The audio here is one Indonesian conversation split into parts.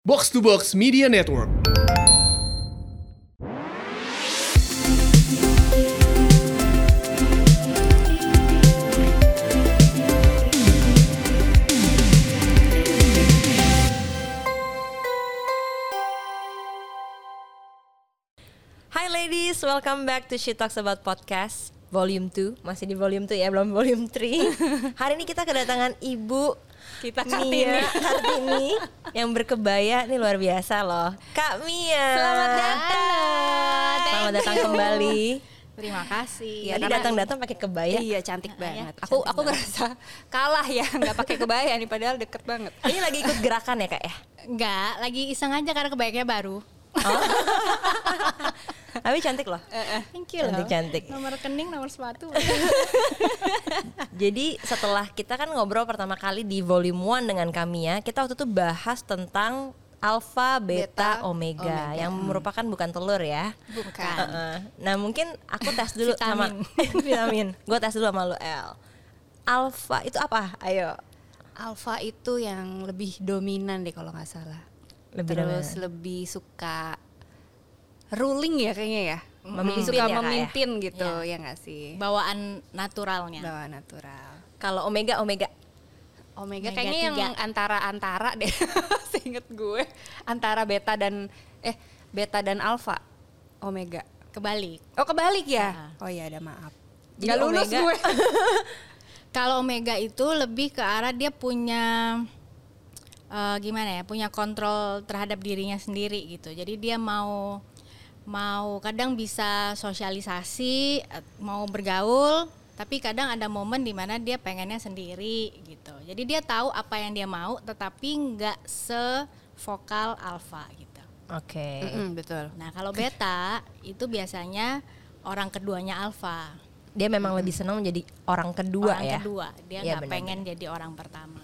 Box to Box Media Network. Hi ladies, welcome back to She Talks About Podcast Volume 2 Masih di Volume 2 ya, belum Volume 3 Hari ini kita kedatangan Ibu Kita Mia Kartini Yang berkebaya, ini luar biasa loh Kak Mia Selamat datang. Selamat datang kembali Terima kasih. Tadi Karena- datang-datang pakai kebaya Iya cantik banget. cantik Aku aku ngerasa kalah ya nggak pakai kebaya nih padahal deket banget. Ini lagi ikut gerakan ya kak ya? Enggak, lagi iseng aja karena kebayanya baru. Tapi cantik loh Thank you loh. Cantik-cantik. Nomor rekening, nomor sepatu. Jadi setelah kita kan ngobrol pertama kali di volume 1 dengan Kamia, kita waktu itu bahas tentang alpha, beta, Beta, omega, omega. yang merupakan bukan telur ya. Bukan. Heeh. Nah mungkin aku tes dulu sama vitamin. Gue tes dulu sama lu L. Alpha itu apa? Ayo. Alpha itu yang lebih dominan deh kalau nggak salah. Lebih Terus lebih suka ruling ya kayaknya ya. Memimpin Lebih suka ya, Kak, ya? memimpin gitu ya nggak sih. Bawaan naturalnya. Bawa natural. Kalau omega omega. Omega, Omega kayaknya yang tiga. antara-antara deh. Seinget gue antara beta dan eh beta dan alpha. Omega. Kebalik. Oh kebalik ya? Oh iya ada maaf. Jadi Nggak lulus omega- gue. Kalau omega itu lebih ke arah dia punya eh, gimana ya? Punya kontrol terhadap dirinya sendiri gitu. Jadi dia mau mau kadang bisa sosialisasi, eh, mau bergaul, tapi kadang ada momen di mana dia pengennya sendiri gitu. Jadi dia tahu apa yang dia mau, tetapi nggak sevokal alpha gitu. Oke. Mm-mm, betul. Nah kalau beta itu biasanya orang keduanya alpha. Dia memang lebih senang menjadi orang kedua orang ya. kedua, dia Iya, nggak benar-benar. pengen jadi orang pertama.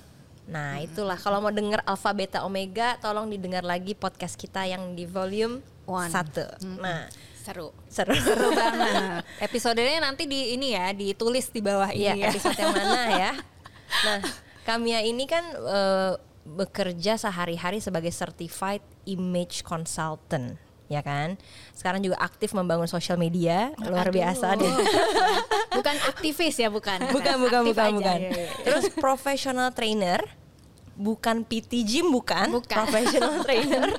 Nah itulah kalau mau denger alpha beta omega, tolong didengar lagi podcast kita yang di volume One. 1 Nah Seru. seru. Seru banget. Episodenya nanti di ini ya, ditulis di bawah Iya, ini ya. episode yang mana ya? Nah, Kamia ini kan eh, bekerja sehari-hari sebagai certified image consultant, ya kan? Sekarang juga aktif membangun sosial media, luar Aduh. biasa deh. bukan aktivis ya bukan. bukan, bukan, Aktif bukan, aja. bukan. Iya, iya, iya. Terus professional trainer, bukan PT gym bukan, Bukan. professional trainer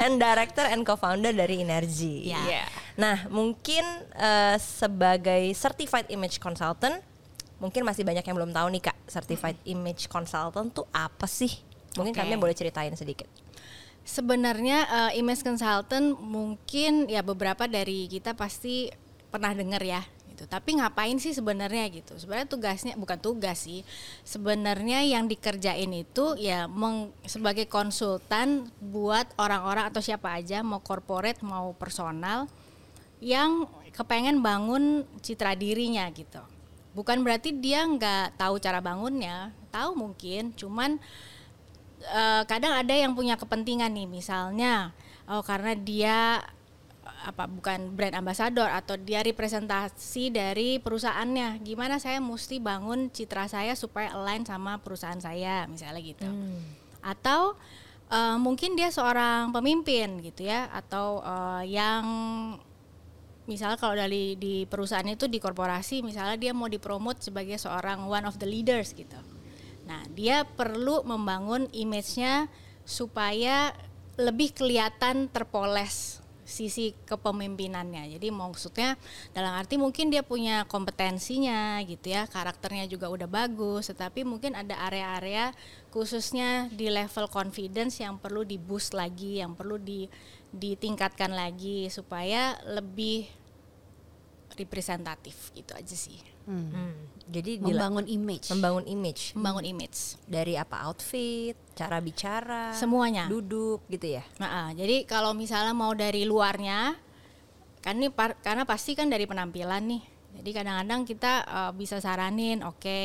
and director and co-founder dari Energy. Ya. Iya. Nah, mungkin eh, sebagai certified image consultant, mungkin masih banyak yang belum tahu nih Kak, certified image consultant tuh apa sih? Mungkin Oke. kami boleh ceritain sedikit. Sebenarnya eh, image consultant mungkin ya beberapa dari kita pasti pernah dengar ya gitu. Tapi ngapain sih sebenarnya gitu? Sebenarnya tugasnya bukan tugas sih. Sebenarnya yang dikerjain itu ya meng- sebagai konsultan buat orang-orang atau siapa aja mau corporate mau personal yang kepengen bangun citra dirinya gitu. Bukan berarti dia nggak tahu cara bangunnya, tahu mungkin, cuman eh, kadang ada yang punya kepentingan nih, misalnya oh karena dia apa bukan brand ambassador atau dia representasi dari perusahaannya, gimana saya mesti bangun citra saya supaya align sama perusahaan saya, misalnya gitu. Atau eh, mungkin dia seorang pemimpin gitu ya, atau eh, yang misalnya kalau dari di perusahaan itu di korporasi misalnya dia mau dipromot sebagai seorang one of the leaders gitu. Nah, dia perlu membangun image-nya supaya lebih kelihatan terpoles sisi kepemimpinannya. Jadi maksudnya dalam arti mungkin dia punya kompetensinya gitu ya, karakternya juga udah bagus, tetapi mungkin ada area-area khususnya di level confidence yang perlu di boost lagi, yang perlu di ditingkatkan lagi supaya lebih representatif gitu aja sih. Hmm, Jadi dila- Membangun image. membangun image Membangun image. dari apa outfit, cara bicara, Semuanya. duduk gitu ya. Nah, ah, jadi kalau misalnya mau dari luarnya, kan ini par- karena pasti kan dari penampilan nih. Jadi kadang-kadang kita eh, bisa saranin, oke,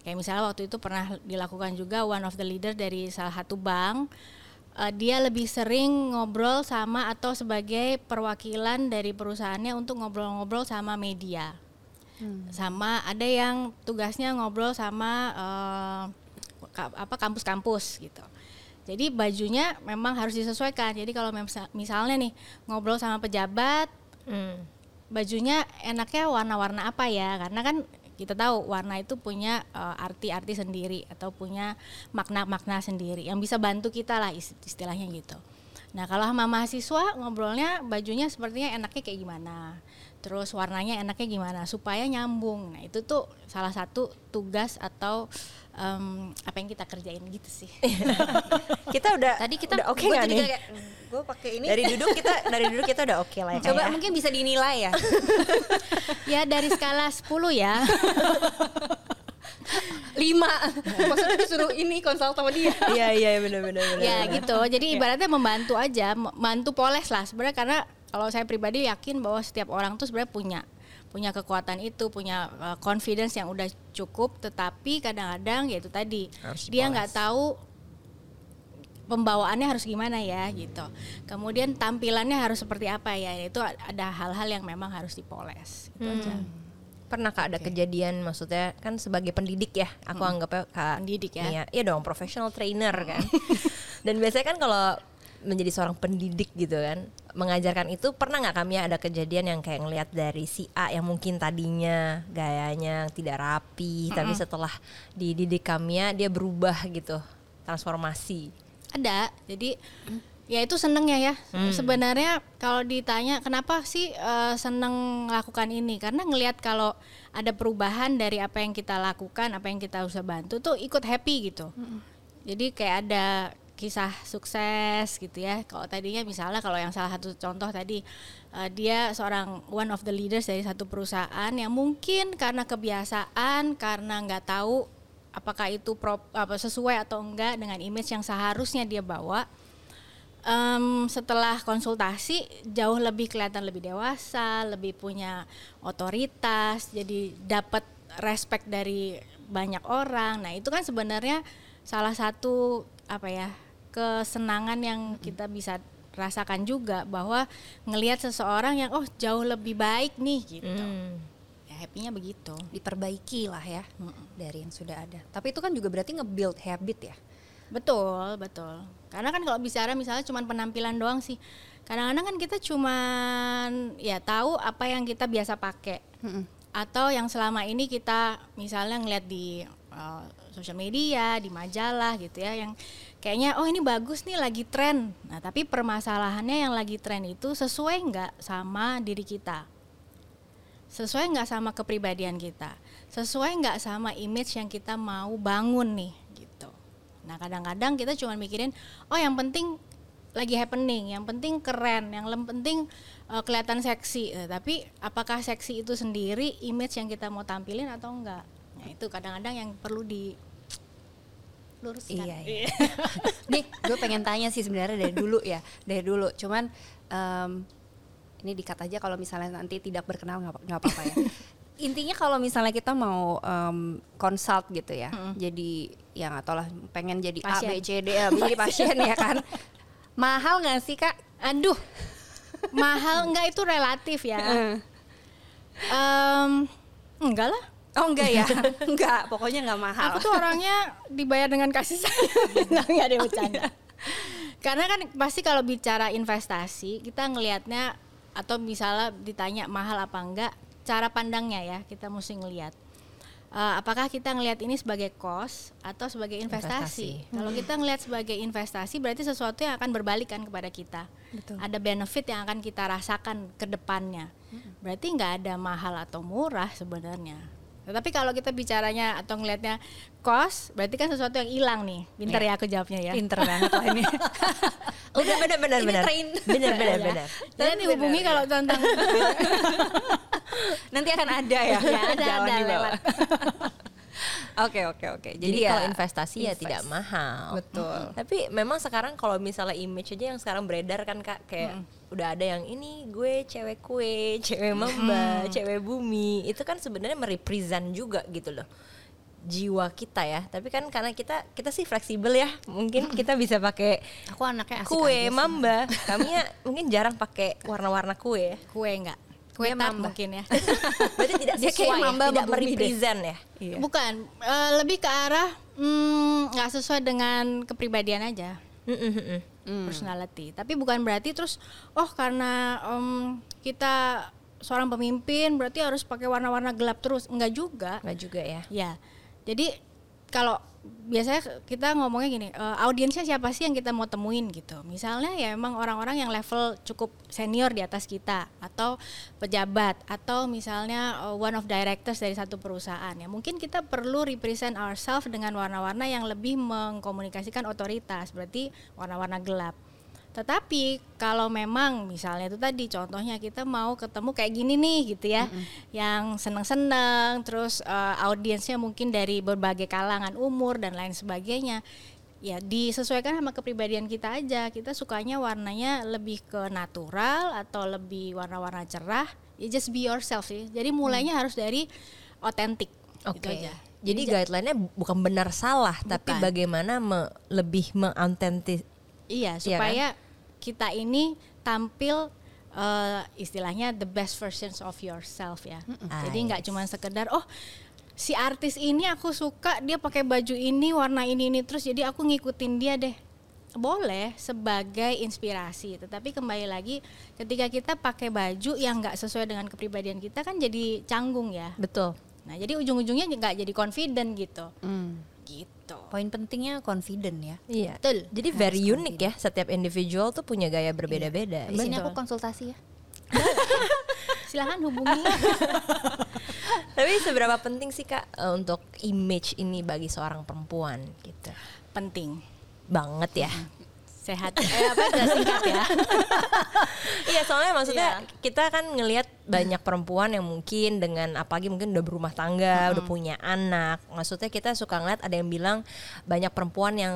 kayak misalnya waktu itu pernah dilakukan juga one of the leader dari salah satu bank, eh, dia lebih sering ngobrol sama atau sebagai perwakilan dari perusahaannya untuk ngobrol-ngobrol sama media, sama ada yang tugasnya ngobrol sama ka- apa kampus-kampus gitu. Jadi bajunya memang harus disesuaikan. Jadi kalau misalnya nih ngobrol sama pejabat, Hmm. bajunya enaknya warna-warna apa ya? Karena kan kita tahu warna itu punya eh, arti-arti sendiri atau punya makna-makna sendiri yang bisa bantu kita lah is- istilahnya gitu. Nah kalau sama mahasiswa ngobrolnya bajunya sepertinya enaknya kayak gimana, terus warnanya enaknya gimana supaya nyambung. Nah itu tuh salah satu tugas atau em, apa yang kita kerjain gitu sih. Kita udah Tadi kita udah oke gua nggak tadi nih? kayak, gue pakai ini. Dari duduk kita dari duduk kita udah oke lah ya. Coba ya. mungkin bisa dinilai ya. ya dari skala 10 ya. Lima. Maksudnya disuruh ini konsul sama dia. Iya iya benar benar benar. ya gitu jadi ibaratnya membantu aja membantu poles lah sebenarnya karena kalau saya pribadi yakin bahwa setiap orang tuh sebenarnya punya punya kekuatan itu punya uh, confidence yang udah cukup tetapi kadang-kadang ya itu tadi Harus dia nggak tahu pembawaannya harus gimana ya gitu. Kemudian tampilannya harus seperti apa ya itu ada hal-hal yang memang harus dipoles itu aja. Pernah kak ada kejadian maksudnya kan sebagai pendidik ya, aku anggapnya kak Pendidik ya. Iya dong, professional trainer kan. Dan biasanya kan kalau menjadi seorang pendidik gitu kan, mengajarkan itu pernah nggak kami ada kejadian yang kayak ngelihat dari si A yang mungkin tadinya gayanya tidak rapi, tapi setelah dididik kami dia berubah gitu, transformasi. Ada. Jadi ya itu senengnya ya. Sebenarnya kalau ditanya kenapa sih eh, seneng lakukan ini? Karena ngelihat kalau ada perubahan dari apa yang kita lakukan, apa yang kita usah bantu tuh ikut happy gitu. Jadi kayak ada kisah sukses gitu ya. Kalau tadinya misalnya kalau yang salah satu contoh tadi eh, dia seorang one of the leaders dari satu perusahaan yang mungkin karena kebiasaan, karena nggak tahu apakah itu prop, apa sesuai atau enggak dengan image yang seharusnya dia bawa. Em, setelah konsultasi jauh lebih kelihatan lebih dewasa, lebih punya otoritas, jadi dapat respect dari banyak orang. Nah itu kan sebenarnya salah satu apa ya kesenangan yang kita bisa rasakan juga bahwa ngelihat seseorang yang oh jauh lebih baik nih gitu. Hmm. Ya happy-nya begitu. Diperbaiki lah ya dari yang sudah ada. Tapi itu kan juga berarti nge-build habit ya. Betul, betul. Karena kan kalau bicara misalnya cuma penampilan doang sih. Kadang-kadang kan kita cuman ya tahu apa yang kita biasa pakai. Atau yang selama ini kita misalnya ngeliat di uh, sosial media, di majalah gitu ya yang kayaknya oh ini bagus nih lagi tren. Nah, tapi permasalahannya yang lagi tren itu sesuai nggak sama diri kita? Sesuai nggak sama kepribadian kita? Sesuai nggak sama image yang kita mau bangun nih gitu. Nah kadang-kadang kita cuma mikirin, oh yang penting lagi happening, yang penting keren, yang penting uh, kelihatan seksi. Eh, tapi apakah seksi itu sendiri image yang kita mau tampilin atau enggak? Nah itu kadang-kadang yang perlu di luruskan. Iya, iya. Nih, gue pengen tanya sih sebenarnya dari dulu ya, dari dulu. Cuman em, ini dikat aja kalau misalnya nanti tidak berkenal nggak apa- nggak apa-apa ya. Intinya kalau misalnya kita mau em, consult gitu ya, jadi yang atau lah pengen jadi A, B, Pasien. C, D, E, jadi pasien ya kan. Mahal nggak sih kak? Aduh, mahal enggak itu relatif ya. Eh. Em, enggak lah. Oh enggak ya, enggak. Pokoknya nggak mahal. Aku tuh orangnya dibayar dengan kasih sayang. Nggak, nggak ada bercanda. Karena kan pasti kalau bicara investasi, kita ngelihatnya atau misalnya ditanya mahal apa enggak, cara pandangnya ya kita mesti ngelihat. Eh, apakah kita ngelihat ini sebagai cost atau sebagai investasi? Investasi. Kalau kita ngelihat sebagai investasi berarti sesuatu yang akan berbalikan kepada kita. Betul. Ada benefit yang akan kita rasakan ke depannya. Berarti nggak ada mahal atau murah sebenarnya. Tetapi kalau kita bicaranya atau ngelihatnya cost, berarti kan sesuatu yang hilang nih. Pinter ya aku jawabnya ya. Pinter banget lah ini. Udah benar benar Ini benar. train. Benar. Dan dihubungi kalau tentang Nanti akan ada ya. Ya, ada, ada, lewat. Oke oke oke. Jadi, ya, kalau investasi ya invest. tidak mahal. Betul. Tapi memang sekarang kalau misalnya image aja yang sekarang beredar kan kak kayak udah ada yang ini gue cewek kue, cewek mamba, cewek bumi. Itu kan sebenarnya merepresent juga gitu loh jiwa kita ya. Tapi kan karena kita kita sih fleksibel ya. Mungkin kita bisa pakai Aku anaknya asik kue mamba. Kami ya mungkin jarang pakai warna-warna kue. kue enggak. Kue tart mamba. mungkin ya. Berarti tidak Dia sesuai, kayak ya, mamba tidak merepresent ya. Iya. Bukan, eh, lebih ke arah mm, nggak sesuai dengan kepribadian aja. personality. Tapi bukan berarti terus oh karena em, kita seorang pemimpin berarti harus pakai warna-warna gelap terus. Enggak juga. Nggak juga ya. Ya. Jadi kalau biasanya kita ngomongnya gini, eh, audiensnya siapa sih yang kita mau temuin gitu. Misalnya ya emang orang-orang yang level cukup senior di atas kita atau pejabat atau misalnya eh, one of directors dari satu perusahaan ya. Mungkin kita perlu represent ourselves dengan warna-warna yang lebih mengkomunikasikan otoritas, berarti warna-warna gelap. Tetapi kalau memang misalnya itu tadi contohnya kita mau ketemu kayak gini nih gitu ya, yang seneng-seneng, terus eh, audiensnya mungkin dari berbagai kalangan umur dan lain sebagainya, ya disesuaikan sama kepribadian kita aja. Kita sukanya warnanya lebih ke natural atau lebih warna-warna cerah. Ya just be yourself sih. Jadi mulainya harus dari otentik. Oke. Gitu aja. Jadi guideline-nya bukan benar salah, tapi Bukan. bagaimana me- lebih mengautentis Iya, Iya supaya kita ini tampil eh, istilahnya the best versions of yourself ya. Jadi Ah, nggak yes. cuma sekedar oh si artis ini aku suka dia pakai baju ini warna ini ini terus jadi aku ngikutin dia deh. Boleh sebagai inspirasi, tetapi kembali lagi ketika kita pakai baju yang nggak sesuai dengan kepribadian kita kan jadi canggung ya. betul. Nah jadi ujung-ujungnya nggak jadi confident gitu. Gitu. Poin pentingnya confident ya. Iya. Betul. Jadi very unik ya. Setiap individual tuh punya gaya berbeda-beda. Di sini Betul. aku konsultasi ya. Silahkan hubungi. Tapi seberapa penting sih kak eh, untuk image ini bagi seorang perempuan gitu? Penting. Banget ya. Sehat. Eh apa singkat ya. Iya soalnya maksudnya Iya. kita kan ngelihat banyak perempuan yang mungkin dengan apalagi mungkin udah berumah tangga, udah punya anak. Maksudnya kita suka ngeliat ada yang bilang banyak perempuan yang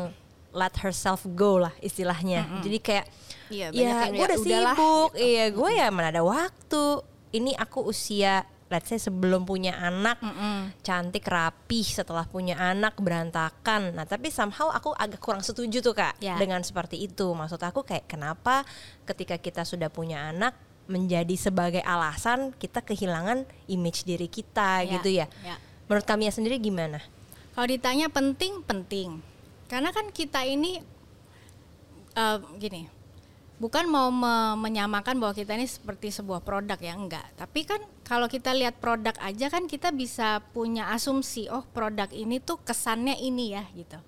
let herself go lah istilahnya. Jadi kayak Iya, ya gue udah sibuk, iya gue ya mana ada waktu. Ini aku usia let's say sebelum punya anak cantik rapi setelah punya anak berantakan nah tapi somehow aku agak kurang setuju tuh kak Ya. dengan seperti itu maksud aku kayak kenapa ketika kita sudah punya anak menjadi sebagai alasan kita kehilangan image diri kita Ya, gitu ya ya. menurut kami sendiri gimana Kalau ditanya penting, penting. Karena kan kita ini eh, gini, bukan mau me- menyamakan bahwa kita ini seperti sebuah produk ya enggak. Tapi kan kalau kita lihat produk aja kan kita bisa punya asumsi, oh produk ini tuh kesannya ini ya gitu.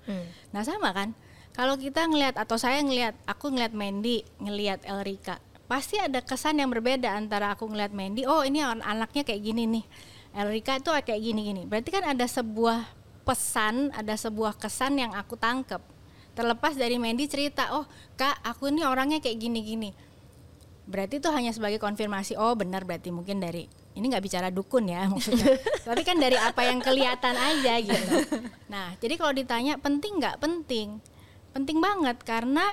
Nah sama kan, kalau kita ngelihat atau saya ngelihat, aku ngelihat Mandy, ngelihat Elrika, pasti ada kesan yang berbeda antara aku ngelihat Mandy, oh ini an- anaknya kayak gini nih, Elrika itu kayak gini-gini. Berarti kan ada sebuah pesan, ada sebuah kesan yang aku tangkep. Terlepas dari Mandy cerita, oh kak aku ini orangnya kayak gini-gini. Berarti itu hanya sebagai konfirmasi, oh benar berarti mungkin dari ini nggak bicara dukun ya maksudnya, tapi kan dari apa yang kelihatan aja gitu. Nah, jadi kalau ditanya penting nggak penting, penting banget karena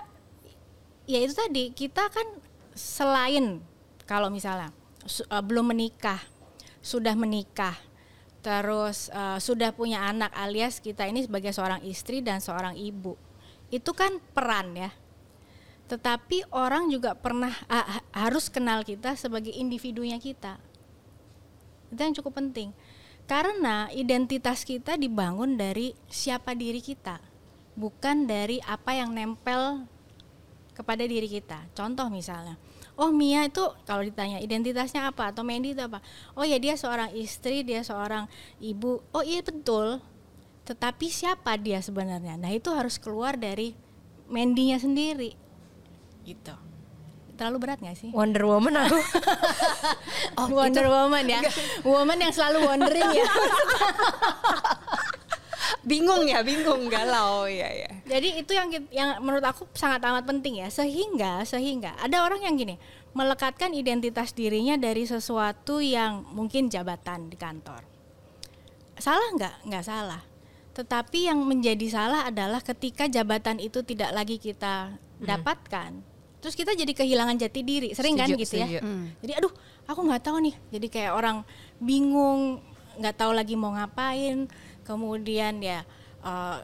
ya itu tadi kita kan selain kalau misalnya eh, belum menikah, sudah menikah, terus eh, sudah punya anak alias kita ini sebagai seorang istri dan seorang ibu, itu kan peran ya. Tetapi orang juga pernah ah, ha- harus kenal kita sebagai individunya kita. Itu yang cukup penting. Karena identitas kita dibangun dari siapa diri kita, bukan dari apa yang nempel kepada diri kita. Contoh misalnya, oh Mia itu kalau ditanya identitasnya apa atau Mandy itu apa? Oh ya dia seorang istri, dia seorang ibu. Oh iya betul. Tetapi siapa dia sebenarnya? Nah itu harus keluar dari Mandy-nya sendiri. Gitu. Terlalu berat gak sih? Wonder Woman aku Wonder Woman ya. Woman yang selalu wondering ya. bingung ya, bingung galau ya ya. Jadi itu yang yang menurut aku sangat amat penting ya. Sehingga sehingga ada orang yang gini, melekatkan identitas dirinya dari sesuatu yang mungkin jabatan di kantor. Salah nggak? Nggak salah. Tetapi yang menjadi salah adalah ketika jabatan itu tidak lagi kita dapatkan. Terus kita jadi kehilangan jati diri. Sering kan Setuju, gitu ya. setuju. Jadi aduh, aku nggak tahu nih. Jadi kayak orang bingung, nggak tahu lagi mau ngapain. Kemudian ya eh,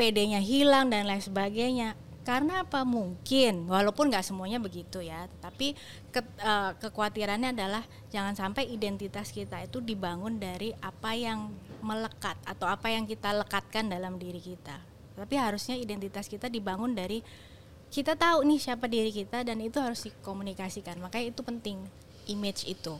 PD-nya hilang dan lain sebagainya. Karena apa? Mungkin, walaupun nggak semuanya begitu ya. Tapi ke- eh, kekhawatirannya adalah jangan sampai identitas kita itu dibangun dari apa yang melekat atau apa yang kita lekatkan dalam diri kita. Tapi harusnya identitas kita dibangun dari kita tahu nih siapa diri kita dan itu harus dikomunikasikan. Makanya itu penting image itu.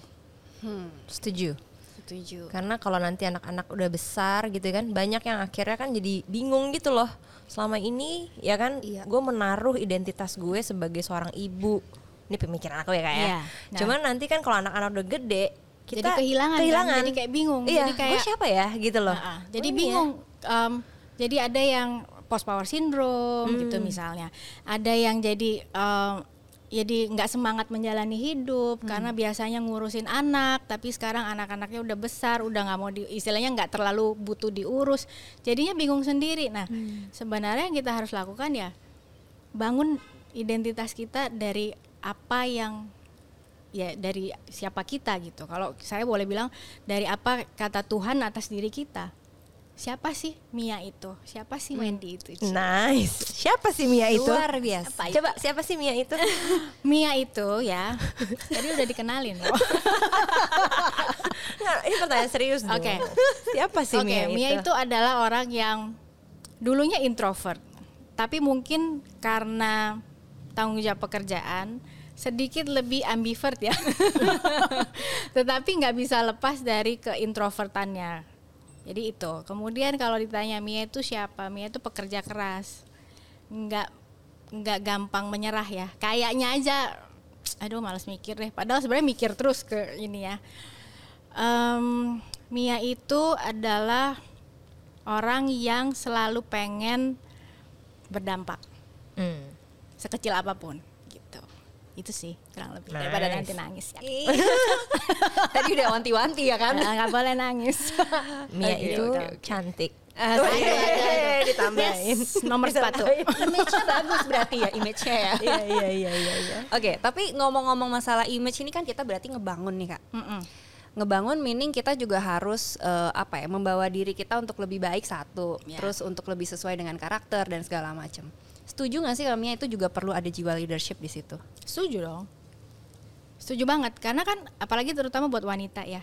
Hmm, Setuju. setuju. Karena kalau nanti anak-anak udah besar gitu kan, banyak yang akhirnya kan jadi bingung gitu loh. Selama ini ya kan, Iya. gue menaruh identitas gue sebagai seorang ibu. Ini pemikiran aku ya kak ya. Iya. Nah. Cuman nanti kan kalau anak-anak udah gede, kita Jadi kehilangan kan? kehilangan. Jadi kayak bingung. Iya, Jadi kayak- gue siapa ya gitu loh. Ah, jadi Oh, ini ya. bingung. Em, jadi ada yang post power syndrome Hmm. gitu misalnya. Ada yang jadi em, jadi nggak semangat menjalani hidup Hmm. karena biasanya ngurusin anak, tapi sekarang anak-anaknya udah besar, udah nggak mau di, istilahnya nggak terlalu butuh diurus, jadinya bingung sendiri. Nah, Hmm. sebenarnya yang kita harus lakukan ya bangun identitas kita dari apa yang ya dari siapa kita gitu. Kalau saya boleh bilang dari apa kata Tuhan atas diri kita. Siapa sih Mia itu? Siapa sih Wendy itu? Nice. Siapa sih Mia itu? Luar biasa. Coba siapa sih Mia itu? Mia itu ya. Tadi udah dikenalin loh. Nggak, ini pertanyaan serius dong. Oke. Siapa sih Oke, Mia, Mia itu adalah orang yang dulunya introvert, tapi mungkin karena tanggung jawab pekerjaan sedikit lebih ambivert ya. Tetapi nggak bisa lepas dari keintrovertannya. Jadi itu. Kemudian kalau ditanya Mia itu siapa? Mia itu pekerja keras. Nggak nggak gampang menyerah ya. Kayaknya aja aduh males mikir deh. Padahal sebenarnya mikir terus ke ini ya. Em, Mia itu adalah orang yang selalu pengen berdampak Hmm. sekecil apa pun. Itu sih kurang lebih Nice. daripada nanti nangis ya. Tadi udah wanti-wanti ya kan? Nah, nggak boleh nangis. Mia Oke, itu oke, oke. cantik. Ah, Oh, iya, ada. iya, ditambahin. Yes, nomor sepatu. Image-nya bagus berarti ya, image-nya ya. Iya iya iya iya iya. Oke, tapi ngomong-ngomong masalah image ini kan kita berarti ngebangun nih kak. Mm-mm. Ngebangun meaning kita juga harus eh, apa ya, membawa diri kita untuk lebih baik satu, Ya. terus untuk lebih sesuai dengan karakter dan segala macam. Setuju nggak sih Kamia itu juga perlu ada jiwa leadership di situ? Setuju dong. Setuju banget karena kan apalagi terutama buat wanita ya.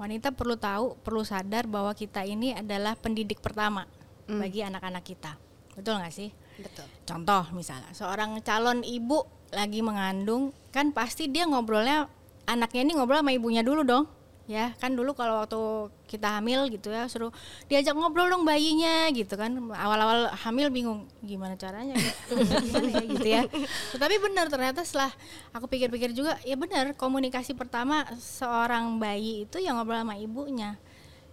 Wanita perlu tahu, perlu sadar bahwa kita ini adalah pendidik pertama bagi anak-anak kita. Betul nggak sih? Betul. Contoh misalnya seorang calon ibu lagi mengandung kan pasti dia ngobrolnya anaknya ini ngobrol sama ibunya dulu dong. Ya, kan dulu kalau waktu kita hamil gitu ya suruh diajak ngobrol dong bayinya gitu kan. Awal-awal hamil bingung gimana caranya gitu. Gimana ya gitu ya. Tetapi benar ternyata setelah aku pikir-pikir juga ya benar komunikasi pertama seorang bayi itu yang ngobrol sama ibunya.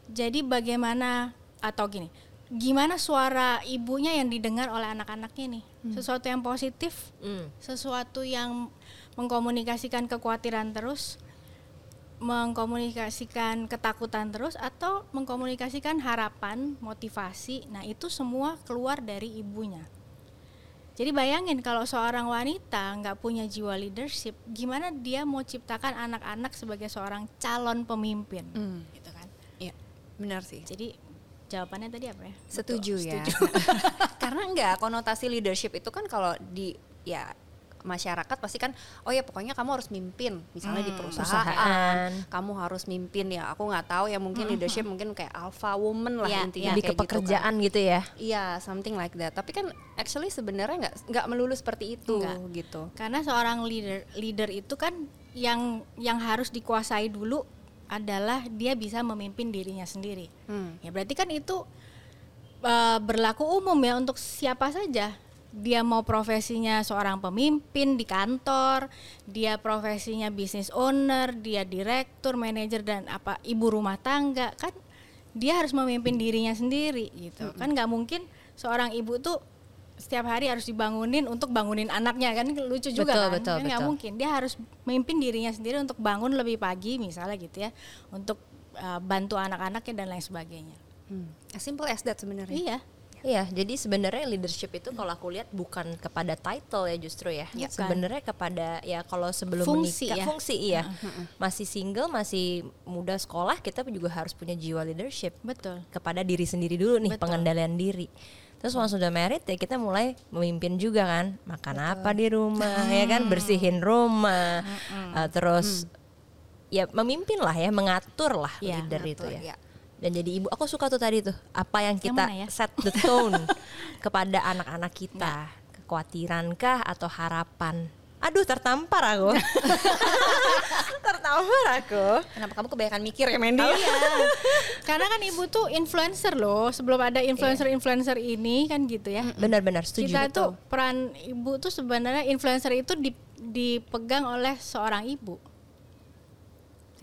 Jadi bagaimana atau gini, gimana suara ibunya yang didengar oleh anak-anaknya nih? Sesuatu yang positif, Hmm. sesuatu yang mengkomunikasikan kekhawatiran terus, mengkomunikasikan ketakutan terus atau mengkomunikasikan harapan, motivasi. Nah, itu semua keluar dari ibunya. Jadi bayangin kalau seorang wanita nggak punya jiwa leadership, gimana dia mau ciptakan anak-anak sebagai seorang calon pemimpin, Hmm. gitu kan? Iya, benar sih. Jadi jawabannya tadi apa ya? Setuju Betul, ya. setuju. Karena enggak konotasi leadership itu kan kalau di ya masyarakat pasti kan oh ya pokoknya kamu harus mimpin misalnya di Hmm, perusahaan, perusahaan. kamu harus mimpin ya aku nggak tahu ya mungkin leadership mungkin kayak alpha woman lah Iya, intinya Lebih ke kayak gitu kan. pekerjaan gitu ya. Iya, something like that. Tapi kan actually sebenarnya nggak nggak melulu seperti itu Nggak. gitu. Karena seorang leader leader itu kan yang yang harus dikuasai dulu adalah dia bisa memimpin dirinya sendiri. Hmm. Ya berarti kan itu uh, berlaku umum ya untuk siapa saja. Dia mau profesinya seorang pemimpin di kantor, dia profesinya bisnis owner, dia direktur, manajer dan apa ibu rumah tangga kan dia harus memimpin dirinya sendiri gitu. Kan nggak mungkin seorang ibu tuh setiap hari harus dibangunin untuk bangunin anaknya kan lucu juga Betul, kan. betul, Kan nggak betul. mungkin dia harus memimpin dirinya sendiri untuk bangun lebih pagi misalnya gitu ya untuk uh, bantu anak-anaknya dan lain sebagainya. Hmm. As simple as that sebenarnya. Iya. Iya, jadi sebenarnya leadership itu kalau aku lihat bukan kepada title ya justru ya. Bukan. Sebenarnya kepada ya kalau sebelum Fungsi menikah ya. fungsi iya. Masih single, masih muda sekolah, kita juga harus punya jiwa leadership Betul. kepada diri sendiri dulu nih, Betul. pengendalian diri. Terus waktu sudah married ya kita mulai memimpin juga kan, makan apa di rumah ya kan, bersihin rumah, Uh, terus ya memimpin lah ya, mengatur lah Iya, leader itu mengatur, ya. ya. Dan jadi ibu, aku suka tuh tadi tuh apa yang Yang kita mana ya? set the tone kepada anak-anak kita. Kekhawatiran kah atau harapan? Aduh tertampar aku. tertampar aku. Kenapa kamu kebanyakan mikir ya Mandy? Iya. Karena kan ibu tuh influencer loh. Sebelum ada influencer-influencer ini kan gitu ya. Benar-benar setuju. Kita tuh peran ibu tuh sebenarnya influencer itu di- dipegang oleh seorang ibu.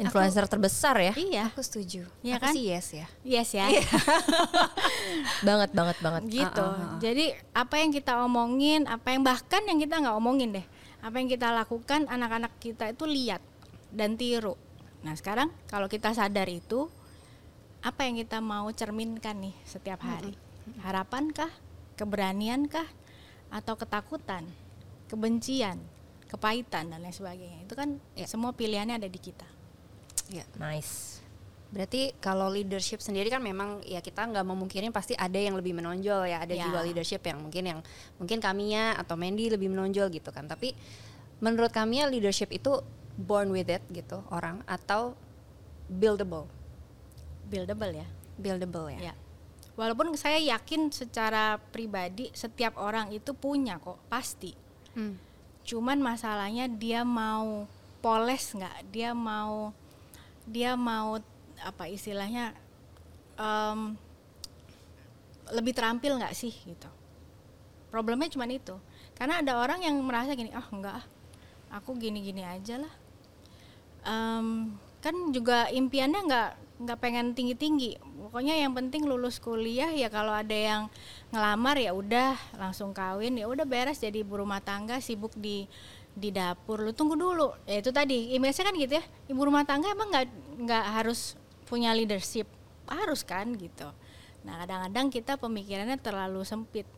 Influencer terbesar ya. Iya. Aku setuju. Iya Aku kan? sih yes ya. Yes ya. banget banget banget. gitu. Jadi apa yang kita omongin, apa yang bahkan yang kita nggak omongin deh, apa yang kita lakukan anak-anak kita itu lihat dan tiru. Nah sekarang kalau kita sadar itu, apa yang kita mau cerminkan nih setiap hari? Harapankah, keberaniankah, atau ketakutan, kebencian, kepahitan dan lain sebagainya? Itu kan Ya. semua pilihannya ada di kita. Iya. Nice. Berarti kalau leadership sendiri kan memang ya kita nggak memungkirin pasti ada yang lebih menonjol ya, ada Ya. jiwa leadership yang mungkin yang mungkin Kamia atau Mandy lebih menonjol gitu kan. Tapi menurut Kamia leadership itu born with it gitu orang atau buildable, Buildable ya. buildable ya. Ya. Walaupun saya yakin secara pribadi setiap orang itu punya kok pasti. Hmm. Cuman masalahnya dia mau poles nggak? Dia mau dia mau apa istilahnya em, lebih terampil nggak sih gitu. Problemnya cuma itu. Karena ada orang yang merasa gini, ah enggak, ah, aku gini-gini aja lah. Em, kan juga impiannya nggak nggak pengen tinggi-tinggi. Pokoknya yang penting lulus kuliah ya kalau ada yang ngelamar ya udah langsung kawin ya udah beres jadi ibu rumah tangga sibuk di di dapur lu tunggu dulu. Ya itu tadi image-nya kan gitu ya. Ibu rumah tangga emang nggak nggak harus punya leadership. Harus kan gitu. Nah kadang-kadang kita pemikirannya terlalu sempit.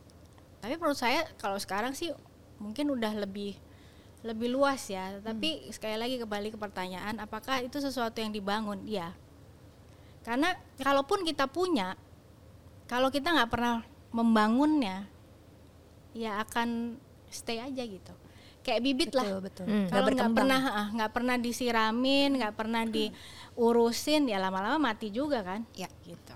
Tapi menurut saya kalau sekarang sih mungkin udah lebih lebih luas ya. Tapi sekali lagi kembali ke pertanyaan apakah itu sesuatu yang dibangun? Ya karena kalaupun kita punya kalau kita nggak pernah membangunnya ya akan stay aja gitu kayak bibit lah betul. Hmm, kalau nggak pernah ah, nggak pernah disiramin nggak pernah diurusin ya lama-lama mati juga kan Ya. gitu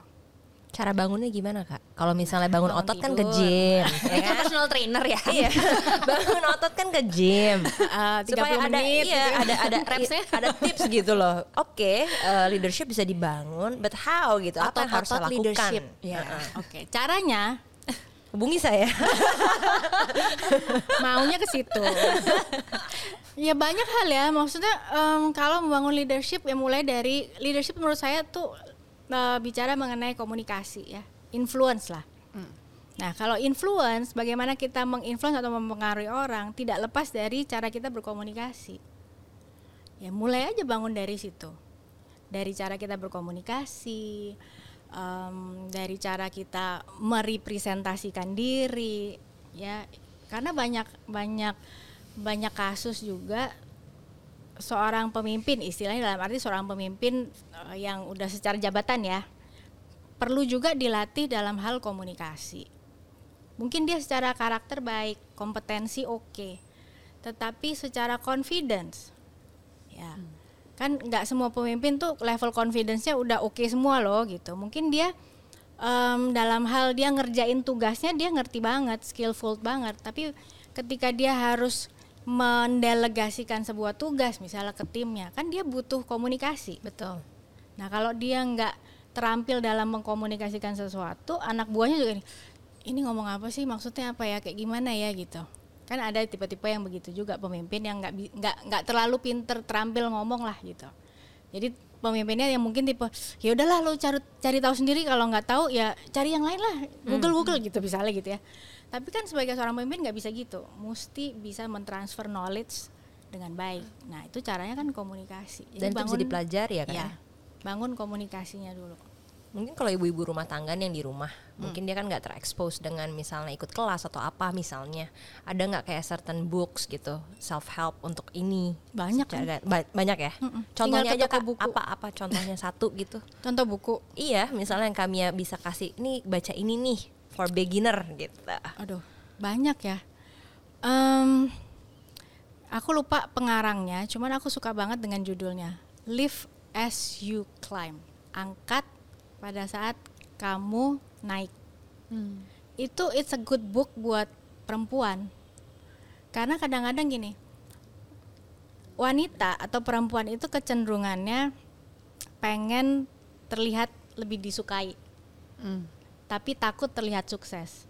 Cara bangunnya gimana kak? Kalau misalnya bangun bangun otot kan ke tidur. gym, ya kan? Personal trainer ya. iya, bangun otot kan ke gym. 30 Supaya ada menit iya, gitu ada ada repsnya, ada tips gitu loh. Oke, eh, leadership bisa dibangun, but how gitu? Apa yang harus saya Otot-otot lakukan? leadership. Ya. oke caranya Hubungi saya. maunya ke situ. ya banyak hal ya, maksudnya em, kalau membangun leadership ya mulai dari leadership menurut saya tuh eh, bicara mengenai komunikasi ya, influence lah. Nah kalau influence, bagaimana kita menginfluence atau mempengaruhi orang tidak lepas dari cara kita berkomunikasi. Ya mulai aja bangun dari situ, dari cara kita berkomunikasi, em, dari cara kita merepresentasikan diri, ya. Karena banyak banyak banyak kasus juga seorang pemimpin istilahnya dalam arti seorang pemimpin eh, yang udah secara jabatan ya perlu juga dilatih dalam hal komunikasi. Mungkin dia secara karakter baik kompetensi oke tetapi secara confidence ya kan nggak semua pemimpin tuh level confidence-nya udah oke semua loh gitu. Mungkin dia em, dalam hal dia ngerjain tugasnya dia ngerti banget skillful banget. Tapi ketika dia harus mendelegasikan sebuah tugas misalnya ke timnya kan dia butuh komunikasi Betul. Nah kalau dia nggak terampil dalam mengkomunikasikan sesuatu, anak buahnya juga ini ngomong apa sih? Maksudnya apa ya? Kayak gimana ya? Gitu. Kan ada tipe-tipe yang begitu juga pemimpin yang nggak nggak nggak terlalu pinter terampil ngomong lah gitu. Jadi pemimpinnya yang mungkin tipe ya udahlah lo cari cari tahu sendiri kalau nggak tahu ya cari yang lain lah Google Google gitu misalnya gitu ya. Tapi kan sebagai seorang pemimpin nggak bisa gitu, mesti bisa mentransfer knowledge dengan baik. Nah itu caranya kan komunikasi. Jadi Dan itu bisa bangun- dipelajari ya kan? Ya, bangun komunikasinya dulu. Mungkin kalau ibu-ibu rumah tangga yang di rumah, mungkin dia kan nggak terekspos dengan misalnya ikut kelas atau apa misalnya. Ada nggak kayak certain books gitu, self help untuk ini? Banyak Secara- ba- banyak ya. Mm-mm. Contohnya Tinggal ke aja Kak, buku. apa-apa contohnya satu gitu. Contoh buku. Iya, misalnya yang kami bisa kasih, ini baca ini nih for beginner gitu. Aduh, banyak ya. Em, aku lupa pengarangnya, cuman aku suka banget dengan judulnya. Live as you climb. Angkat pada saat kamu naik. Itu it's a good book buat perempuan Karena kadang-kadang gini, wanita atau perempuan itu kecenderungannya pengen terlihat lebih disukai, Hmm. tapi takut terlihat sukses.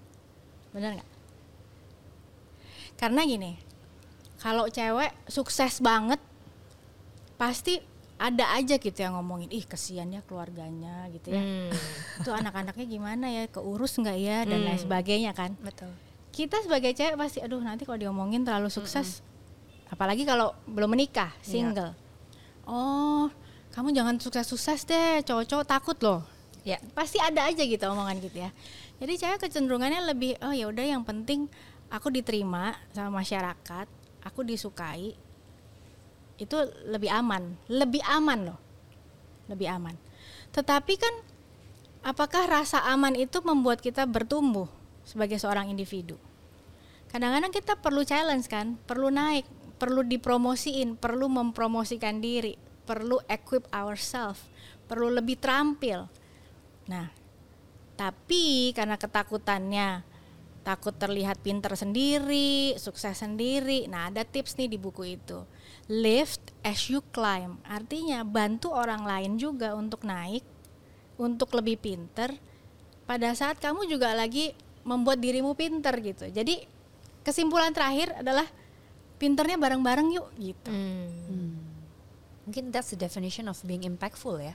Benar nggak? Karena gini, kalau cewek sukses banget, pasti ada aja gitu yang ngomongin, ih kesian ya keluarganya gitu ya. Hmm. Itu anak-anaknya gimana ya, keurus nggak ya dan lain sebagainya kan. Betul. Kita sebagai cewek pasti, aduh nanti kalau diomongin terlalu sukses, apalagi kalau belum menikah, single. Oh, kamu jangan sukses-sukses deh, cowok-cowok takut loh. Ya. Pasti ada aja gitu omongan gitu ya. Jadi cewek kecenderungannya lebih, oh ya udah yang penting aku diterima sama masyarakat, aku disukai, itu lebih aman, lebih aman loh, lebih aman. Tetapi kan, apakah rasa aman itu membuat kita bertumbuh sebagai seorang individu? Kadang-kadang kita perlu challenge kan, perlu naik, perlu dipromosiin, perlu mempromosikan diri, perlu equip ourselves, perlu lebih terampil. Nah, tapi karena ketakutannya takut terlihat pinter sendiri, sukses sendiri. Nah, ada tips nih di buku itu. Lift as you climb. Artinya bantu orang lain juga untuk naik, untuk lebih pinter. Pada saat kamu juga lagi membuat dirimu pinter gitu. Jadi kesimpulan terakhir adalah pinternya bareng-bareng yuk gitu. Hmm. Mungkin that's the definition of being impactful ya.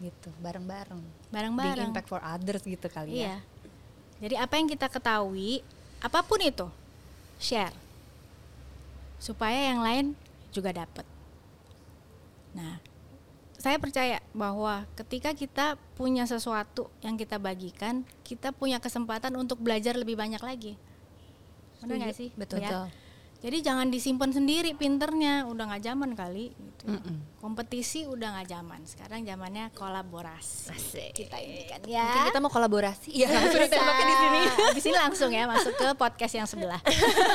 Gitu, bareng-bareng. Being Bareng-bareng. impact for others gitu kali ya. Jadi apa yang kita ketahui, apa pun itu, share. Supaya yang lain juga dapat. Nah, saya percaya bahwa ketika kita punya sesuatu yang kita bagikan, kita punya kesempatan untuk belajar lebih banyak lagi. Benar nggak sih? Betul. Ya. Jadi jangan disimpan sendiri pinternya, udah nggak zaman kali. Gitu. Mm-mm. Kompetisi udah nggak zaman. Sekarang zamannya kolaborasi. Asik. Kita ini kan Mungkin ya. kita mau kolaborasi. Iya, Sudah tembaknya di sini. di sini langsung ya masuk ke podcast yang sebelah.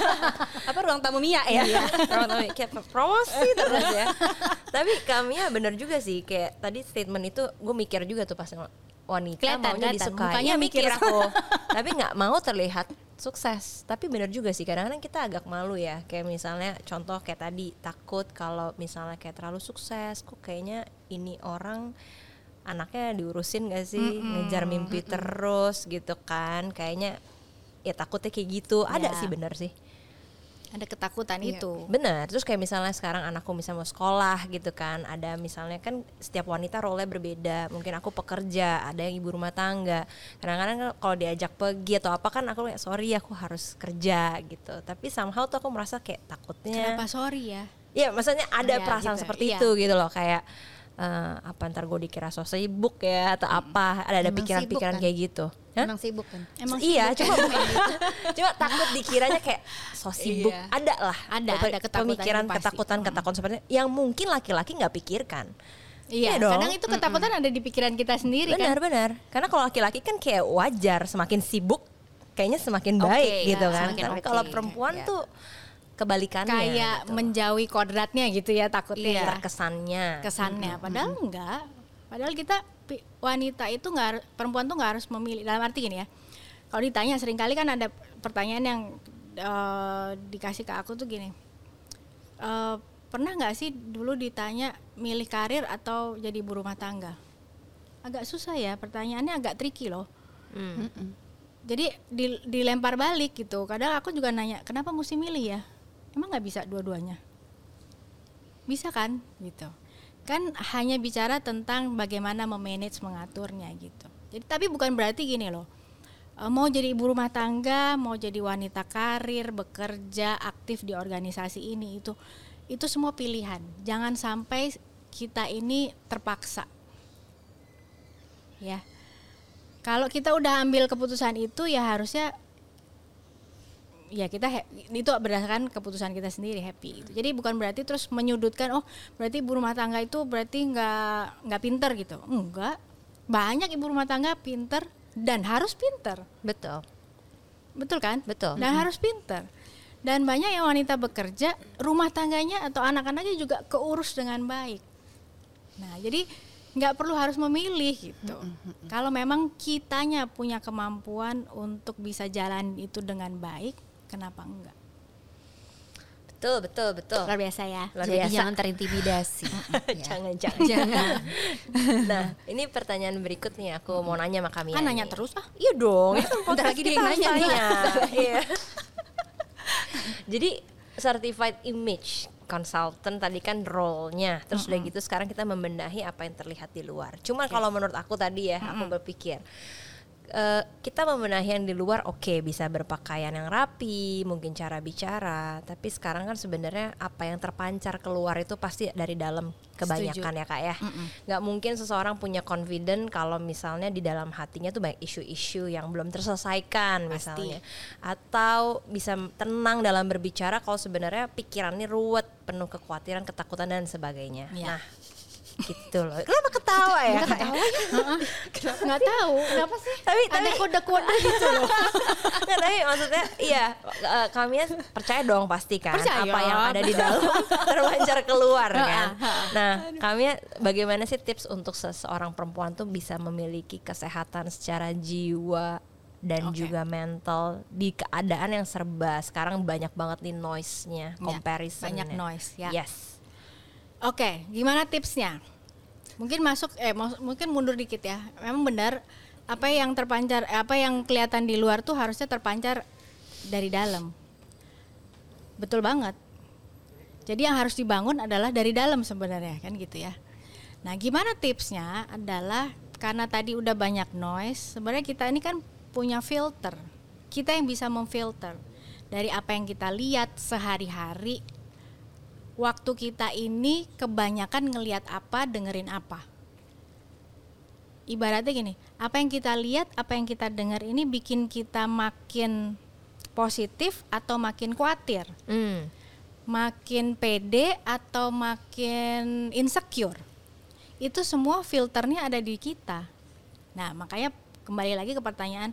Apa ruang tamu Mia ya? Iya, promosi kayak promosi terus ya. Tapi Kamia bener juga sih kayak tadi statement itu gue mikir juga tuh pas wanita Kelihatan, maunya kelihatan. disukai. Mukanya Iya, mikir. mikir aku. Tapi nggak mau terlihat sukses. Tapi bener juga sih kadang-kadang kita agak malu ya. Kayak misalnya contoh kayak tadi takut kalau misalnya kayak terlalu sukses, kok kayaknya ini orang anaknya diurusin gak sih ngejar mimpi terus gitu kan kayaknya ya takutnya kayak gitu ada Ya. sih bener sih Ada ketakutan Iya. itu. Benar, terus kayak misalnya sekarang anakku misalnya mau sekolah gitu kan, ada misalnya kan setiap wanita role berbeda. Mungkin aku pekerja, ada yang ibu rumah tangga. Kadang-kadang kan kalau diajak pergi atau apa kan aku kayak sorry aku harus kerja gitu. Tapi somehow tuh aku merasa kayak takutnya. Kenapa sorry ya? Iya, maksudnya ada Iya, perasaan gitu. seperti Iya. itu gitu loh kayak eh, apa ntar gue dikira so sibuk ya atau apa ada ada pikiran-pikiran sibuk kan? kayak gitu Hah? Emang sibuk kan? Emang iya, sibuk cuma bukan gitu. Cuma takut dikiranya kayak so sibuk. Iya. Ada lah. Ada, ada ketakutan pemikiran itu pasti. ketakutan ketakutan seperti yang mungkin laki-laki nggak pikirkan. Iya, Iya dong. kadang itu ketakutan ada di pikiran kita sendiri kan. Benar-benar. Karena kalau laki-laki kan kayak wajar semakin sibuk kayaknya semakin baik ya, gitu kan. semakin Tapi kalau perempuan Iya. tuh kebalikannya Kayak gitu. menjauhi kodratnya gitu ya takutnya. Iya, ya. terkesannya. Kesannya, padahal enggak. Padahal kita pi- wanita itu nggak perempuan tuh nggak harus memilih. Dalam arti gini ya. Kalau ditanya sering kali kan ada pertanyaan yang eh, dikasih ke aku tuh gini. Eh, pernah nggak sih dulu ditanya milih karir atau jadi ibu rumah tangga? Agak susah ya pertanyaannya agak tricky loh. Hmm. Jadi di- dilempar balik gitu. Kadang aku juga nanya, kenapa mesti milih ya? Emang nggak bisa dua-duanya? Bisa kan? Gitu. Kan hanya bicara tentang bagaimana memanage mengaturnya gitu. Jadi tapi bukan berarti gini loh. eh, Mau jadi ibu rumah tangga, mau jadi wanita karir, bekerja, aktif di organisasi ini itu itu semua pilihan. Jangan sampai kita ini terpaksa. Ya. Kalau kita udah ambil keputusan itu ya harusnya ya kita itu berdasarkan keputusan kita sendiri happy gitu. Jadi bukan berarti terus menyudutkan oh berarti ibu rumah tangga itu berarti nggak nggak pinter gitu. Enggak. Banyak ibu rumah tangga pinter dan harus pinter. Betul. Betul kan? Betul. Dan harus pinter. Dan banyak yang wanita bekerja, rumah tangganya atau anak-anaknya juga keurus dengan baik. Nah, jadi nggak perlu harus memilih gitu. Kalau memang kitanya punya kemampuan untuk bisa jalan itu dengan baik, kenapa enggak? Betul, betul, betul. Luar biasa ya. Luar Jadi biasa. jangan terintimidasi. Ya. jangan, jangan, jangan. nah, ini pertanyaan berikut nih. Aku mau nanya sama kami. Kan nanya terus ah. Iya dong. Bentar lagi dia nanya nih. tanya. Iya. Jadi certified image consultant tadi kan role-nya. Terus udah gitu sekarang kita membenahi apa yang terlihat di luar. Cuma kalau menurut aku tadi ya, aku berpikir eh, kita membenahi yang di luar oke bisa berpakaian yang rapi, mungkin cara bicara, tapi sekarang kan sebenarnya apa yang terpancar keluar itu pasti dari dalam kebanyakan ya kak ya. Nggak mungkin seseorang punya confident kalau misalnya di dalam hatinya tuh banyak isu-isu yang belum terselesaikan misalnya, atau bisa tenang dalam berbicara kalau sebenarnya pikirannya ruwet, penuh kekhawatiran, ketakutan dan sebagainya. Iya. Nah gitu loh. Kenapa ketawa ya? Kak? Nggak tahu kenapa sih? Tapi Ada tapi kode-kode gitu loh. Nggak, tapi maksudnya iya eh, kami percaya dong pasti kan Percaya. apa yang ada di dalam terpancar keluar kan. Nah, kami bagaimana sih tips untuk seseorang perempuan tuh bisa memiliki kesehatan secara jiwa dan Oke. juga mental di keadaan yang serba sekarang banyak banget nih noise-nya, Ya, comparison. banyak noise, ya. Yes. Oke, gimana tipsnya? Mungkin masuk eh mungkin mundur dikit ya. Memang benar apa yang terpancar eh, apa yang kelihatan di luar tuh harusnya terpancar dari dalam. Betul banget. Jadi yang harus dibangun adalah dari dalam sebenarnya kan gitu ya. Nah, gimana tipsnya adalah karena tadi udah banyak noise, sebenarnya kita ini kan punya filter. Kita yang bisa memfilter dari apa yang kita lihat sehari-hari waktu kita ini kebanyakan ngelihat apa, dengerin apa. Ibaratnya gini, apa yang kita lihat, apa yang kita dengar ini bikin kita makin positif atau makin khawatir, Hmm. makin pede atau makin insecure. Itu semua filternya ada di kita. Nah, makanya kembali lagi ke pertanyaan,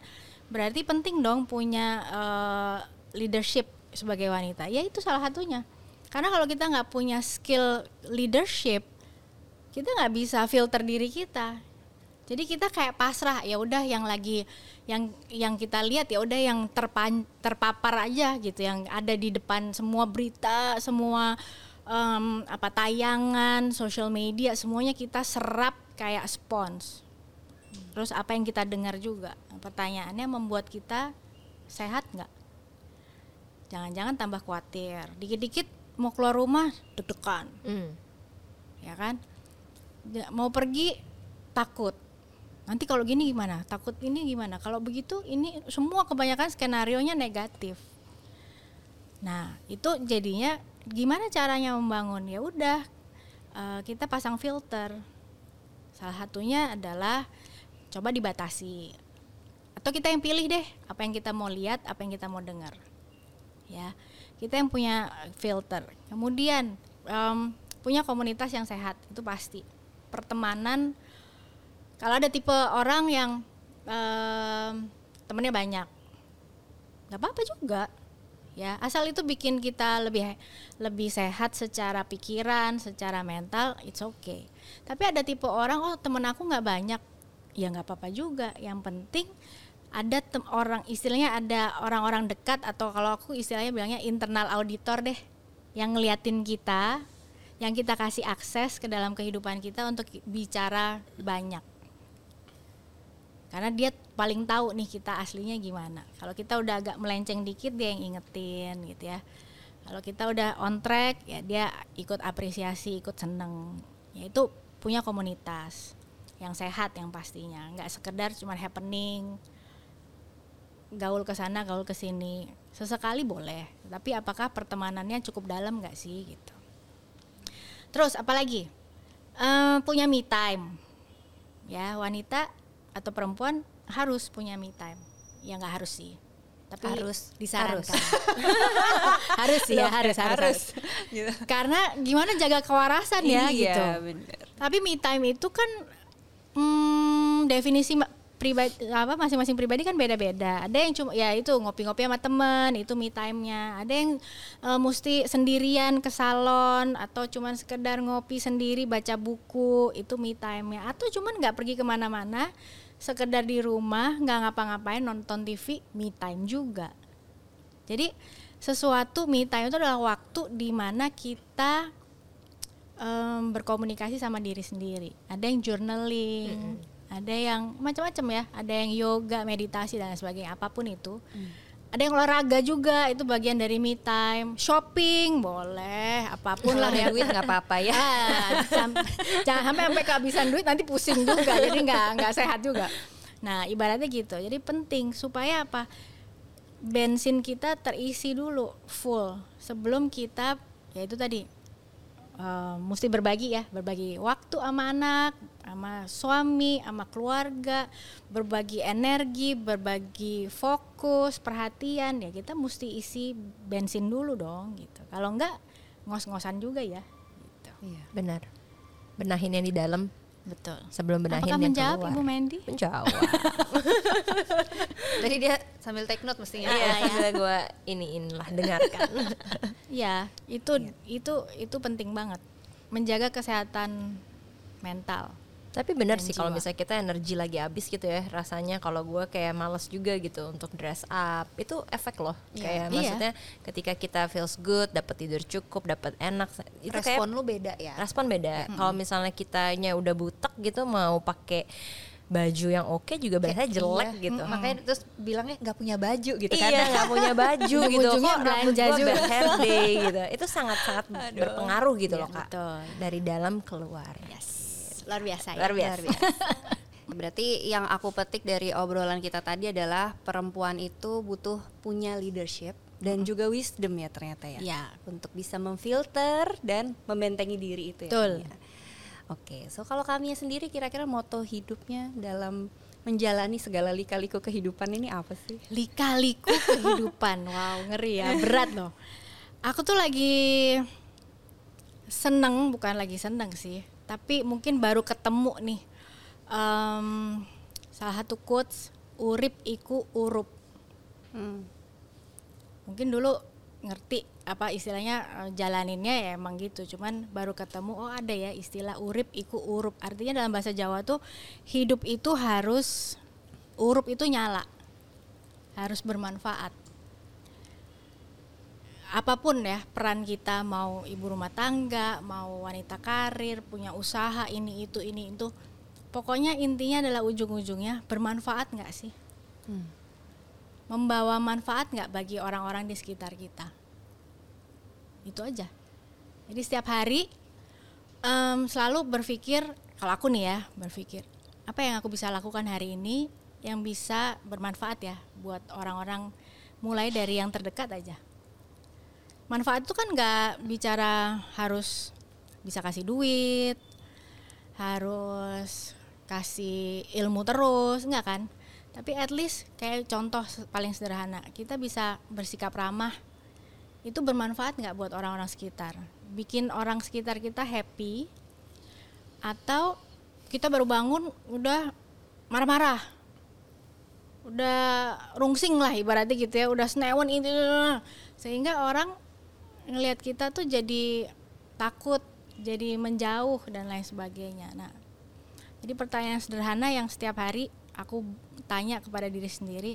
berarti penting dong punya eh, leadership sebagai wanita. Ya itu salah satunya. Karena kalau kita nggak punya skill leadership, kita nggak bisa filter diri kita. Jadi kita kayak pasrah ya udah yang lagi yang yang kita lihat ya udah yang terpan, terpapar aja gitu yang ada di depan semua berita, semua em, apa tayangan, social media semuanya kita serap kayak spons. Terus apa yang kita dengar juga. Pertanyaannya membuat kita sehat nggak? Jangan-jangan tambah khawatir. Dikit-dikit mau keluar rumah deg-degan. Hmm. ya kan? Ja- mau pergi takut. Nanti kalau gini gimana? Takut ini gimana? Kalau begitu ini semua kebanyakan skenario nya negatif. Nah itu jadinya gimana caranya membangun? Ya udah eh, kita pasang filter. Salah satunya adalah coba dibatasi. Atau kita yang pilih deh apa yang kita mau lihat apa yang kita mau dengar. Ya kita yang punya filter. Kemudian em, punya komunitas yang sehat itu pasti. Pertemanan kalau ada tipe orang yang em, temennya banyak nggak apa-apa juga ya. Asal itu bikin kita lebih lebih sehat secara pikiran secara mental it's okay. Tapi ada tipe orang oh temen aku nggak banyak. Ya nggak apa-apa juga. Yang penting ada tem- orang istilahnya ada orang-orang dekat atau kalau aku istilahnya bilangnya internal auditor deh yang ngeliatin kita yang kita kasih akses ke dalam kehidupan kita untuk bicara banyak. Karena dia paling tahu nih kita aslinya gimana. Kalau kita udah agak melenceng dikit dia yang ingetin gitu ya. Kalau kita udah on track ya dia ikut apresiasi ikut seneng. Ya itu punya komunitas yang sehat yang pastinya. Nggak sekedar cuma happening gaul ke sana gaul ke sini. Sesekali boleh tapi apakah pertemanannya cukup dalam nggak sih gitu. Terus apalagi? Eh, punya me time. Ya wanita atau perempuan harus punya me time. Ya nggak harus sih. Tapi Harus. disarankan. Harus, sih ya Loh, harus harus, harus. harus. karena gimana jaga kewarasan ya Iya, gitu. bener. tapi me time itu kan hmm, definisi pribadi apa masing-masing pribadi kan beda-beda. Ada yang cuma ya itu ngopi-ngopi sama temen itu me time-nya. Ada yang eh, mesti sendirian ke salon atau cuman sekedar ngopi sendiri baca buku itu me time-nya. Atau cuman nggak pergi ke mana-mana, sekedar di rumah nggak ngapa-ngapain nonton TV me time juga. Jadi sesuatu me time itu adalah waktu di mana kita em, berkomunikasi sama diri sendiri. Ada yang journaling, ada yang macam-macam ya, ada yang yoga, meditasi dan sebagainya, apa pun itu. Ada yang olahraga juga, itu bagian dari me time. Shopping boleh, apa pun lah. Ya. duit nggak apa-apa ya. Ah, jangan sampai sampai kehabisan duit nanti pusing juga. Jadi nggak nggak sehat juga. Nah ibaratnya gitu. Jadi penting supaya apa? Bensin kita terisi dulu full sebelum kita ya itu tadi eh, mesti berbagi ya berbagi waktu sama anak sama suami sama keluarga berbagi energi berbagi fokus perhatian ya kita mesti isi bensin dulu dong gitu kalau enggak ngos-ngosan juga ya gitu. Iya. Benar. Benahin yang di dalam betul sebelum benahin Apakah yang menjawab keluar. Ibu Mandy? Menjawab. Tadi dia sambil take note mestinya. Iya, ya. gue iniin lah dengarkan. Ya, itu itu itu penting banget. Menjaga kesehatan mental. Tapi benar sih kalau misalnya kita energi lagi habis gitu ya rasanya kalau gue kayak males juga gitu untuk dress up itu efek loh Iya. kayak Iya. maksudnya ketika kita feels good dapat tidur cukup dapat enak itu kayak Respon lu beda ya. respon beda kalau misalnya kitanya udah butek gitu mau pakai baju yang oke juga biasanya jelek Iya. gitu Makanya terus bilangnya nggak punya baju gitu kan. Iya nggak punya baju gitu Ujung-ujungnya kok belanja juga. bad hair day gitu itu sangat sangat berpengaruh gitu Iya, loh kak betul. dari dalam keluar Luar biasa ya. luar biasa, Berarti yang aku petik dari obrolan kita tadi adalah perempuan itu butuh punya leadership dan juga wisdom ya ternyata ya. Iya. Untuk bisa memfilter dan membentengi diri itu ya. Betul. Ya. Oke, so kalau kami sendiri kira-kira moto hidupnya dalam menjalani segala lika-liku kehidupan ini apa sih? Lika-liku kehidupan. Wow, ngeri ya, berat loh. Aku tuh lagi seneng, bukan lagi seneng sih, tapi mungkin baru ketemu nih. Em, salah satu quotes urip iku urup. Hmm. mungkin dulu ngerti apa istilahnya eh, jalaninnya ya emang gitu cuman baru ketemu oh ada ya istilah urip iku urup artinya dalam bahasa Jawa tuh hidup itu harus urup itu nyala harus bermanfaat apa pun ya peran kita mau ibu rumah tangga mau wanita karir punya usaha ini itu ini itu pokoknya intinya adalah ujung-ujungnya bermanfaat nggak sih? Membawa manfaat nggak bagi orang-orang di sekitar kita? Itu aja. Jadi setiap hari em, selalu berpikir kalau aku nih ya berpikir apa yang aku bisa lakukan hari ini yang bisa bermanfaat ya buat orang-orang mulai dari yang terdekat aja manfaat itu kan nggak bicara harus bisa kasih duit harus kasih ilmu terus nggak kan? Tapi at least kayak contoh paling sederhana kita bisa bersikap ramah itu bermanfaat nggak buat orang-orang sekitar? Bikin orang sekitar kita happy atau kita baru bangun udah marah-marah udah rungsing lah ibaratnya gitu ya udah senewan itu sehingga orang ngelihat kita tuh jadi takut jadi menjauh dan lain sebagainya nah jadi pertanyaan sederhana yang setiap hari aku tanya kepada diri sendiri,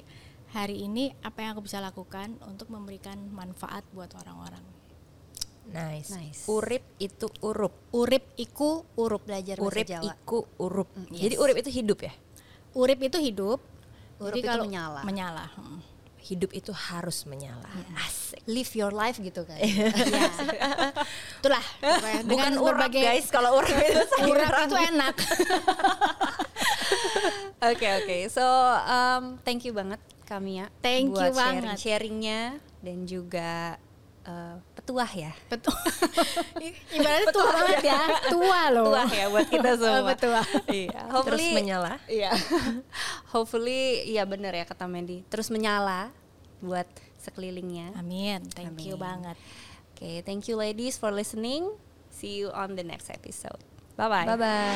hari ini apa yang aku bisa lakukan untuk memberikan manfaat buat orang-orang. nice. Nice. urip itu urup Urip iku urup. Belajar urip bahasa Jawa. iku urup Mm, jadi yes. urip itu hidup ya Urip itu hidup. Urup jadi itu kalau menyala. Menyala. hmm. Hidup itu harus menyala asik Live your life gitu kan. Iya. Itulah. bukan berbagai guys kalau urap itu sayuran itu enak. Oke oke, so um, thank you banget Kamia Thank buat you banget. sharing sharingnya dan juga uh, petuah ya. Betul. I- Ibaratnya tua banget ya. Tua loh. Petuah ya buat kita semua. Betul. Iya, terus hopefully menyala Iya. hopefully iya bener ya kata Mandy. Terus menyala buat sekelilingnya. Amin. Thank you Amin. banget. Oke, thank you ladies for listening. See you on the next episode. Bye bye. bye bye